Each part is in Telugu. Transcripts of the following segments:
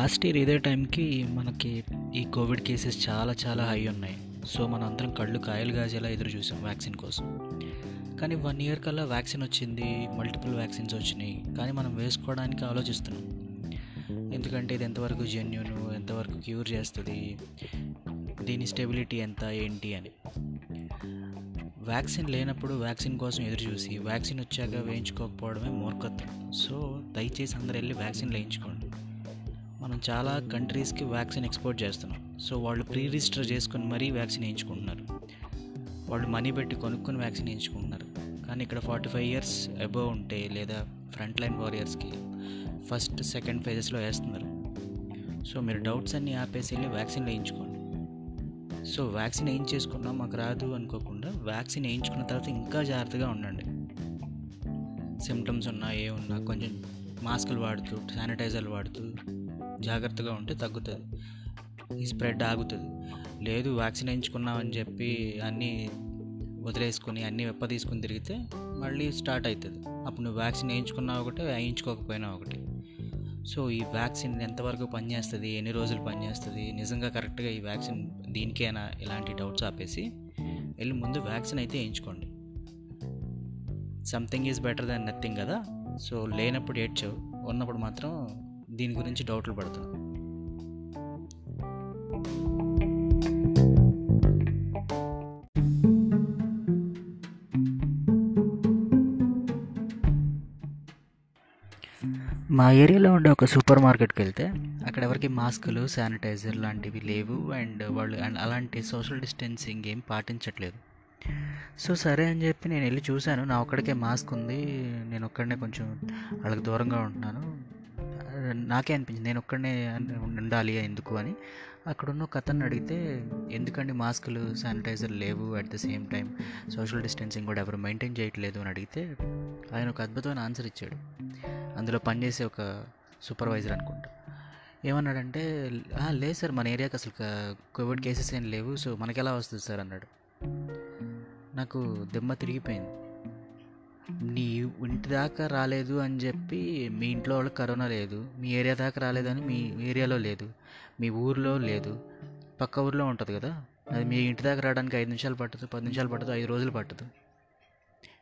లాస్ట్ ఇయర్ ఇదే టైంకి మనకి ఈ కోవిడ్ కేసెస్ చాలా చాలా హై ఉన్నాయి. సో మనం అందరం కళ్ళు కాయలు గాజేలా ఎదురు చూసాం వ్యాక్సిన్ కోసం. కానీ వన్ ఇయర్ కల్లా వ్యాక్సిన్ వచ్చింది మల్టిపుల్ వ్యాక్సిన్స్ వచ్చినాయి. కానీ మనం వేసుకోవడానికి ఆలోచిస్తున్నాం. ఎందుకంటే ఇది ఎంతవరకు జెన్యున్ ఎంతవరకు క్యూర్ చేస్తుంది దీని స్టెబిలిటీ ఎంత ఏంటి అని. వ్యాక్సిన్ లేనప్పుడు వ్యాక్సిన్ కోసం ఎదురు చూసి వ్యాక్సిన్ వచ్చాక వేయించుకోకపోవడమే మూర్ఖత్వం. సో దయచేసి అందరు వెళ్ళి వ్యాక్సిన్ వేయించుకోండి. మనం చాలా కంట్రీస్కి వ్యాక్సిన్ ఎక్స్పోర్ట్ చేస్తున్నాం. సో వాళ్ళు ప్రీ రిజిస్టర్ చేసుకొని మరీ వ్యాక్సిన్ వేయించుకుంటున్నారు. వాళ్ళు మనీ పెట్టి కొనుక్కొని వ్యాక్సిన్ వేయించుకుంటున్నారు. కానీ ఇక్కడ ఫార్టీ ఫైవ్ ఇయర్స్ అబోవ్ ఉంటే లేదా ఫ్రంట్ లైన్ వారియర్స్కి ఫస్ట్ సెకండ్ ఫేజెస్లో వేస్తున్నారు. సో మీరు డౌట్స్ అన్నీ ఆపేసి వెళ్ళి వ్యాక్సిన్ వేయించుకోండి. సో వ్యాక్సిన్ ఏం మాకు రాదు అనుకోకుండా వ్యాక్సిన్ వేయించుకున్న తర్వాత ఇంకా జాగ్రత్తగా ఉండండి. సిమ్టమ్స్ ఉన్నా ఏ ఉన్నా కొంచెం మాస్కులు వాడుతూ శానిటైజర్లు వాడుతూ జాగ్రత్తగా ఉంటే తగ్గుతుంది. ఈ స్ప్రెడ్ ఆగుతుంది. లేదు వ్యాక్సిన్ వేయించుకున్నామని చెప్పి అన్నీ వదిలేసుకుని అన్నీ వెప్ప తీసుకుని తిరిగితే మళ్ళీ స్టార్ట్ అవుతుంది అప్పుడు నువ్వు వ్యాక్సిన్ వేయించుకున్నా ఒకటే వేయించుకోకపోయినా ఒకటి. సో ఈ వ్యాక్సిన్ ఎంతవరకు పనిచేస్తుంది ఎన్ని రోజులు పనిచేస్తుంది నిజంగా కరెక్ట్గా ఈ వ్యాక్సిన్ దీనికేనా ఇలాంటి డౌట్స్ ఆపేసి వెళ్ళి ముందు వ్యాక్సిన్ అయితే వేయించుకోండి. Something is better than nothing కదా. సో లేనప్పుడు ఏడ్చావు. ఉన్నప్పుడు మాత్రం దీని గురించి డౌట్లు పడుతుంది మా ఏరియాలో ఉండే ఒక సూపర్ మార్కెట్కి వెళ్తే అక్కడ ఎవరికి మాస్కులు శానిటైజర్ లాంటివి లేవు అండ్ వాళ్ళు అండ్ అలాంటి సోషల్ డిస్టెన్సింగ్ ఏం పాటించట్లేదు. సో సరే అని చెప్పి నేను వెళ్ళి చూశాను. నా ఒక్కడికే మాస్క్ ఉంది. నేను ఒక్కడనే కొంచెం వాళ్ళకి దూరంగా ఉంటున్నాను. నాకే అనిపించింది. నేను ఒక్కడనే ఉండాలి ఎందుకు అని. అక్కడున్న ఒక అడిగితే ఎందుకండి మాస్కులు శానిటైజర్ లేవు at the same time social distancing కూడా ఎవరు మెయింటైన్ చేయట్లేదు? అని అడిగితే ఆయన ఒక అద్భుతమైన ఆన్సర్ ఇచ్చాడు. అందులో పనిచేసే ఒక సూపర్వైజర్ అనుకుంటా. ఏమన్నాడంటే లేదు సార్ మన ఏరియాకి అసలు కోవిడ్ కేసెస్ ఏం లేవు సో మనకి ఎలా వస్తుంది సార్? అన్నాడు. నాకు దెమ్మ తిరిగిపోయింది. నీ ఇంటి దాకా రాలేదు అని చెప్పి మీ ఇంట్లో వాళ్ళకి కరోనా లేదు మీ ఏరియా దాకా రాలేదని మీ ఏరియాలో లేదు మీ ఊర్లో లేదు పక్క ఊర్లో ఉంటుంది కదా. అది మీ ఇంటి దాకా రావడానికి ఐదు నిమిషాలు పట్టదు పది నిమిషాలు పట్టదు ఐదు రోజులు పట్టదు.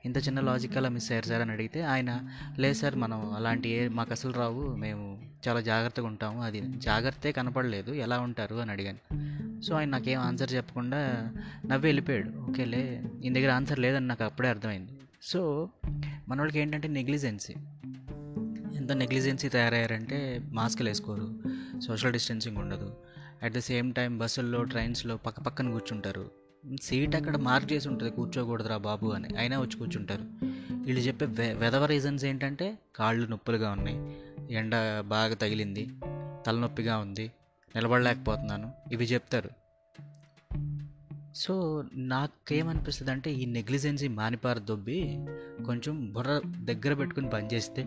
ఇంత చిన్న లాజిక్ అలా మిస్ అయ్యారు సార్ అని అడిగితే ఆయన లేదు సార్ మనం అలాంటి ఏ మాకు అసలు రావు మేము చాలా జాగ్రత్తగా ఉంటాము అది జాగ్రత్తే కనపడలేదు ఎలా ఉంటారు? అని అడిగాను. సో ఆయన నాకేం ఆన్సర్ చెప్పకుండా నవ్వి వెళ్ళిపోయాడు. ఓకేలే ఈ దగ్గర ఆన్సర్ లేదని నాకు అప్పుడే అర్థమైంది. సో మన వాళ్ళకి ఏంటంటే నెగ్లిజెన్సీ. ఎంత నెగ్లిజెన్సీ తయారయ్యారంటే మాస్కులు వేసుకోరు సోషల్ డిస్టెన్సింగ్ ఉండదు అట్ ద సేమ్ టైం బస్సుల్లో ట్రైన్స్లో పక్క పక్కన కూర్చుంటారు. సీట్ అక్కడ మార్క్ చేసి ఉంటుంది కూర్చోకూడదురా బాబు అని. అయినా వచ్చి కూర్చుంటారు. వీళ్ళు చెప్పే వె వెదవ రీజన్స్ ఏంటంటే కాళ్ళు నొప్పులుగా ఉన్నాయి ఎండ బాగా తగిలింది తలనొప్పిగా ఉంది నిలబడలేకపోతున్నాను. ఇవి చెప్తారు. సో నాకేమనిపిస్తుంది అంటే ఈ నెగ్లిజెన్సీ మానిపార దొబ్బి కొంచెం బుర్ర దగ్గర పెట్టుకుని పనిచేస్తే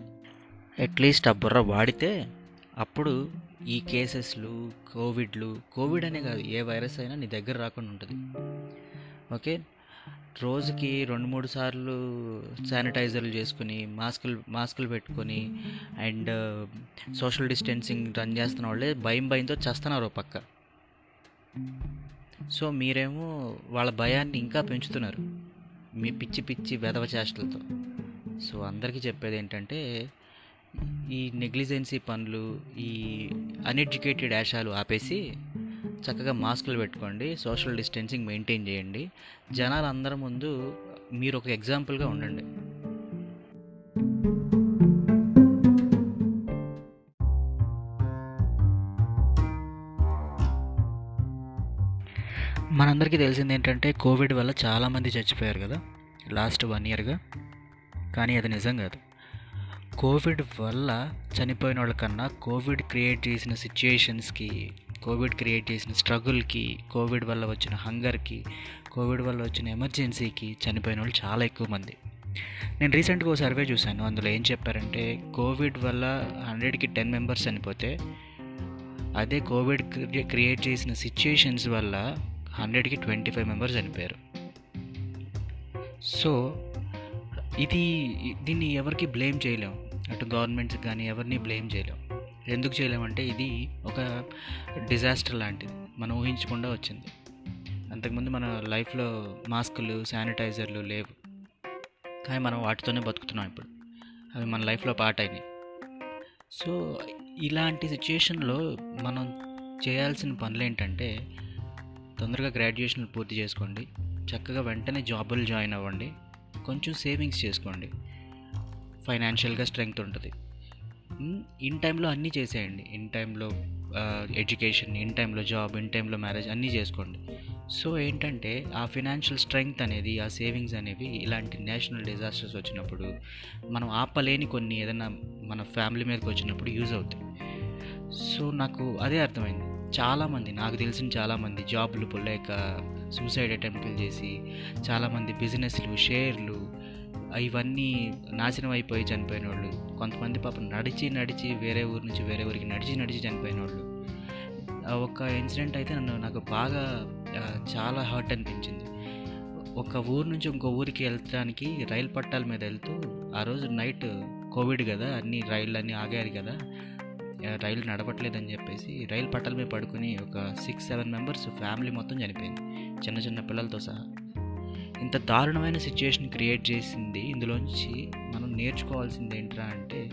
అట్లీస్ట్ ఆ బుర్ర వాడితే అప్పుడు ఈ కేసెస్లు కోవిడ్లు కోవిడ్ అనే కాదు ఏ వైరస్ అయినా నీ దగ్గర రాకుండా ఉంటుంది. ఓకే? రోజుకి రెండు మూడు సార్లు శానిటైజర్లు చేసుకుని మాస్కులు మాస్కులు పెట్టుకొని అండ్ సోషల్ డిస్టెన్సింగ్ రన్ చేస్తున్న వాళ్ళే భయం భయంతో చేస్తున్నారు పక్క. సో మీరేమో వాళ్ళ భయాన్ని ఇంకా పెంచుతున్నారు. మీ పిచ్చి పిచ్చి వెధవ చేష్టలతో. సో అందరికీ చెప్పేది ఏంటంటే ఈ నెగ్లిజెన్సీ పనులు ఈ అన్ఎడ్యుకేటెడ్ యాషాలు ఆపేసి చక్కగా మాస్కులు పెట్టుకోండి సోషల్ డిస్టెన్సింగ్ మెయింటైన్ చేయండి. జనాలు అందరి ముందు మీరు ఒక ఎగ్జాంపుల్గా ఉండండి. మనందరికీ తెలిసింది ఏంటంటే కోవిడ్ వల్ల చాలామంది చచ్చిపోయారు కదా లాస్ట్ వన్ ఇయర్గా. కానీ అది నిజం కాదు. కోవిడ్ వల్ల చనిపోయిన వాళ్ళకన్నా కోవిడ్ క్రియేట్ చేసిన సిచ్యుయేషన్స్కి కోవిడ్ క్రియేట్ చేసిన స్ట్రగుల్కి కోవిడ్ వల్ల వచ్చిన హంగర్కి కోవిడ్ వల్ల వచ్చిన ఎమర్జెన్సీకి చనిపోయిన వాళ్ళు చాలా ఎక్కువ మంది. నేను రీసెంట్గా ఒక సర్వే చూశాను. అందులో ఏం చెప్పారంటే కోవిడ్ వల్ల హండ్రెడ్కి టెన్ మెంబర్స్ చనిపోతే అదే కోవిడ్ క్రియేట్ చేసిన సిచ్యుయేషన్స్ వల్ల హండ్రెడ్కి ట్వంటీ ఫైవ్ మెంబర్స్ చనిపోయారు. సో ఇది దీన్ని ఎవరికి బ్లేమ్ చేయలేం. అటు గవర్నమెంట్స్ కానీ ఎవరిని బ్లేమ్ చేయలేం. ఎందుకు చేయలేమంటే ఇది ఒక డిజాస్టర్ లాంటిది. మనం ఊహించకుండా వచ్చింది. అంతకుముందు మన లైఫ్లో మాస్కులు శానిటైజర్లు లేవు. కానీ మనం వాటితోనే బతుకుతున్నాం ఇప్పుడు. అవి మన లైఫ్లో పార్ట్ అయినాయి. సో ఇలాంటి సిచ్యుయేషన్లో మనం చేయాల్సిన పనులు ఏంటంటే తొందరగా గ్రాడ్యుయేషన్ పూర్తి చేసుకోండి. చక్కగా వెంటనే జాబులు జాయిన్ అవ్వండి. కొంచెం సేవింగ్స్ చేసుకోండి. ఫైనాన్షియల్గా స్ట్రెంగ్త్ ఉంటుంది. ఇన్ టైంలో అన్నీ చేసేయండి. ఇన్ టైంలో ఎడ్యుకేషన్ ఇన్ టైంలో జాబ్ ఇన్ టైంలో మ్యారేజ్ అన్నీ చేసుకోండి. సో ఏంటంటే ఆ ఫినాన్షియల్ స్ట్రెంగ్త్ అనేది ఆ సేవింగ్స్ అనేవి ఇలాంటి నేషనల్ డిజాస్టర్స్ వచ్చినప్పుడు మనం ఆపలేని కొన్ని ఏదైనా మన ఫ్యామిలీ మీదకి వచ్చినప్పుడు యూజ్ అవుతాయి. సో నాకు అదే అర్థమైంది. చాలామంది నాకు తెలిసిన చాలామంది జాబ్లు పొలేక సూసైడ్ అటెంప్ట్లు చేసి చాలామంది బిజినెస్లు షేర్లు ఇవన్నీ నాశనం అయిపోయి చనిపోయిన వాళ్ళు కొంతమంది పాపం నడిచి నడిచి వేరే ఊరి నుంచి వేరే ఊరికి నడిచి నడిచి చనిపోయిన వాళ్ళు ఒక ఇన్సిడెంట్ అయితే నన్ను నాకు బాగా చాలా హర్ట్ అనిపించింది. ఒక ఊరు నుంచి ఇంకో ఊరికి వెళ్ళడానికి రైలు పట్టాల మీద వెళ్తూ ఆ రోజు నైట్ కోవిడ్ కదా అన్ని రైళ్ళు అన్నీ ఆగారు కదా రైలు నడవట్లేదని చెప్పేసి రైలు పట్టాల మీద పడుకుని ఒక సిక్స్ సెవెన్ మెంబర్స్ ఫ్యామిలీ మొత్తం చనిపోయింది. చిన్న చిన్న పిల్లలతో సహా. ఇంత దారుణమైన సిచ్యుయేషన్ క్రియేట్ చేసింది. ఇందులోంచి మనం నేర్చుకోవాల్సింది ఏంట్రా అంటే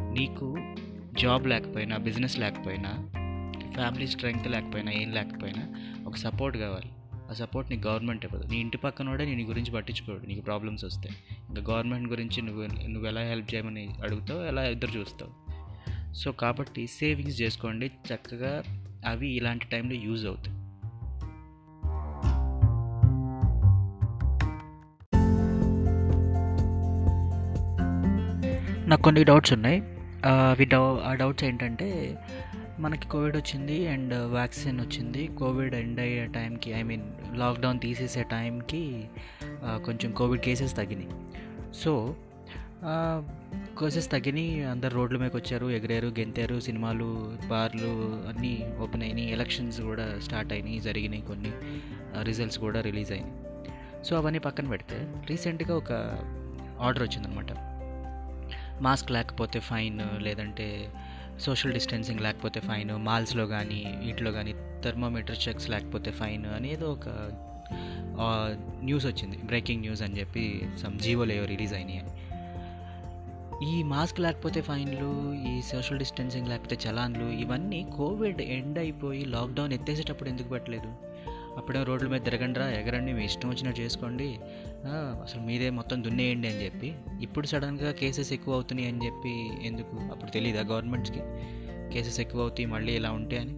నీకు జాబ్ లేకపోయినా బిజినెస్ లేకపోయినా ఫ్యామిలీ స్ట్రెంగ్త్ లేకపోయినా ఏం లేకపోయినా ఒక సపోర్ట్ కావాలి. ఆ సపోర్ట్ నీకు గవర్నమెంట్ ఇవ్వదు. నీ ఇంటి పక్కనోడే నీ గురించి పట్టించుకోడు. నీకు ప్రాబ్లమ్స్ వస్తాయి. ఇంకా గవర్నమెంట్ గురించి నువ్వు నువ్వు ఎలా హెల్ప్ చేయమని అడుగుతావు ఎలా ఇద్దరు చూస్తావు. సో కాబట్టి సేవింగ్స్ చేసుకోండి. చక్కగా అవి ఇలాంటి టైంలో యూజ్ అవుతాయి. నాకు కొన్ని డౌట్స్ ఉన్నాయి. అవి డౌ ఆ డౌట్స్ ఏంటంటే మనకి కోవిడ్ వచ్చింది అండ్ వ్యాక్సిన్ వచ్చింది. కోవిడ్ ఎండ్ అయ్యే టైంకి ఐ మీన్ లాక్డౌన్ తీసేసే టైంకి కొంచెం కోవిడ్ కేసెస్ తగ్గినాయి. సో కోర్సెస్ తగ్గినాయి అందరు రోడ్ల మీదకి వచ్చారు ఎగిరారు గెంతారు సినిమాలు బార్లు అన్నీ ఓపెన్ అయినాయి. ఎలక్షన్స్ కూడా స్టార్ట్ అయినాయి జరిగినాయి కొన్ని. రిజల్ట్స్ కూడా రిలీజ్ అయినాయి. సో అవన్నీ పక్కన పెడితే రీసెంట్గా ఒక ఆర్డర్ వచ్చిందనమాట మాస్క్ లేకపోతే ఫైన్ లేదంటే సోషల్ డిస్టెన్సింగ్ లేకపోతే ఫైన్ మాల్స్లో కానీ వీటిలో కానీ థర్మోమీటర్ చెక్స్ లేకపోతే ఫైన్ అనేది ఒక న్యూస్ వచ్చింది. బ్రేకింగ్ న్యూస్ అని చెప్పి సమ్ జీవోలు ఏవో రిలీజ్ అయినాయి అని. ఈ మాస్క్ లేకపోతే ఫైన్లు ఈ సోషల్ డిస్టెన్సింగ్ లేకపోతే చలాన్లు ఇవన్నీ కోవిడ్ ఎండ్ అయిపోయి లాక్డౌన్ ఎత్తేసేటప్పుడు ఎందుకు పెట్టలేదు? అప్పుడే రోడ్ల మీద తిరగండిరా ఎగరండి మీ ఇష్టం వచ్చినట్టు చేసుకోండి. అసలు మీదే మొత్తం దున్నేయండి అని చెప్పి. ఇప్పుడు సడన్గా కేసెస్ ఎక్కువ అవుతున్నాయి అని చెప్పి ఎందుకు? అప్పుడు తెలియదా గవర్నమెంట్స్కి? కేసెస్ ఎక్కువ అవుతాయి మళ్ళీ ఇలా ఉంటే అని.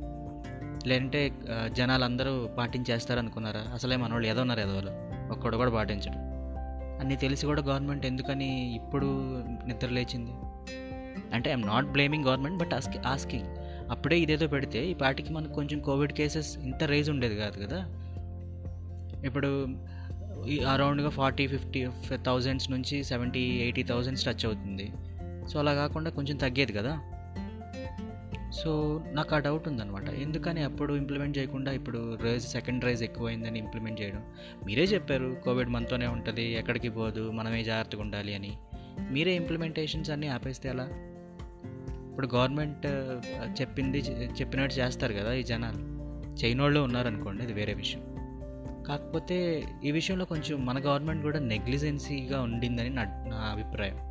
లేదంటే జనాలు అందరూ పాటించేస్తారనుకున్నారా? అసలే మన వాళ్ళు ఏదో ఉన్నారు ఏదో ఒక్కడు కూడా పాటించడం. అన్నీ తెలిసి కూడా గవర్నమెంట్ ఎందుకని ఇప్పుడు నిద్ర లేచింది? అంటే I'm not blaming government but ask asking. అప్పుడే ఇదేదో పెడితే ఈ పాటికి మనకు కొంచెం కోవిడ్ కేసెస్ ఇంత రేజ్ ఉండేది కాదు కదా? ఇప్పుడు అరౌండ్గా ఫార్టీ ఫిఫ్టీ థౌజండ్స్ నుంచి సెవెంటీ ఎయిటీ థౌజండ్స్ టచ్ అవుతుంది. సో అలా కాకుండా కొంచెం తగ్గేది కదా? సో నాకు ఆ డౌట్ ఉందన్నమాట. ఎందుకని అప్పుడు ఇంప్లిమెంట్ చేయకుండా ఇప్పుడు రైజ్ సెకండ్ రైజ్ ఎక్కువైందని ఇంప్లిమెంట్ చేయడం? మీరే చెప్పారు కోవిడ్ మనతోనే ఉంటుంది ఎక్కడికి పోదు మనమే జాగ్రత్తగా ఉండాలి అని. మీరే ఇంప్లిమెంటేషన్స్ అన్నీ ఆపేస్తే ఎలా? ఇప్పుడు గవర్నమెంట్ చెప్పింది చెప్పినట్టు చేస్తారు కదా ఈ జనాలు. చైనోళ్ళు ఉన్నారనుకోండి అది వేరే విషయం. కాకపోతే ఈ విషయంలో కొంచెం మన గవర్నమెంట్ కూడా నెగ్లిజెన్సీగా ఉండిందని నా నా అభిప్రాయం.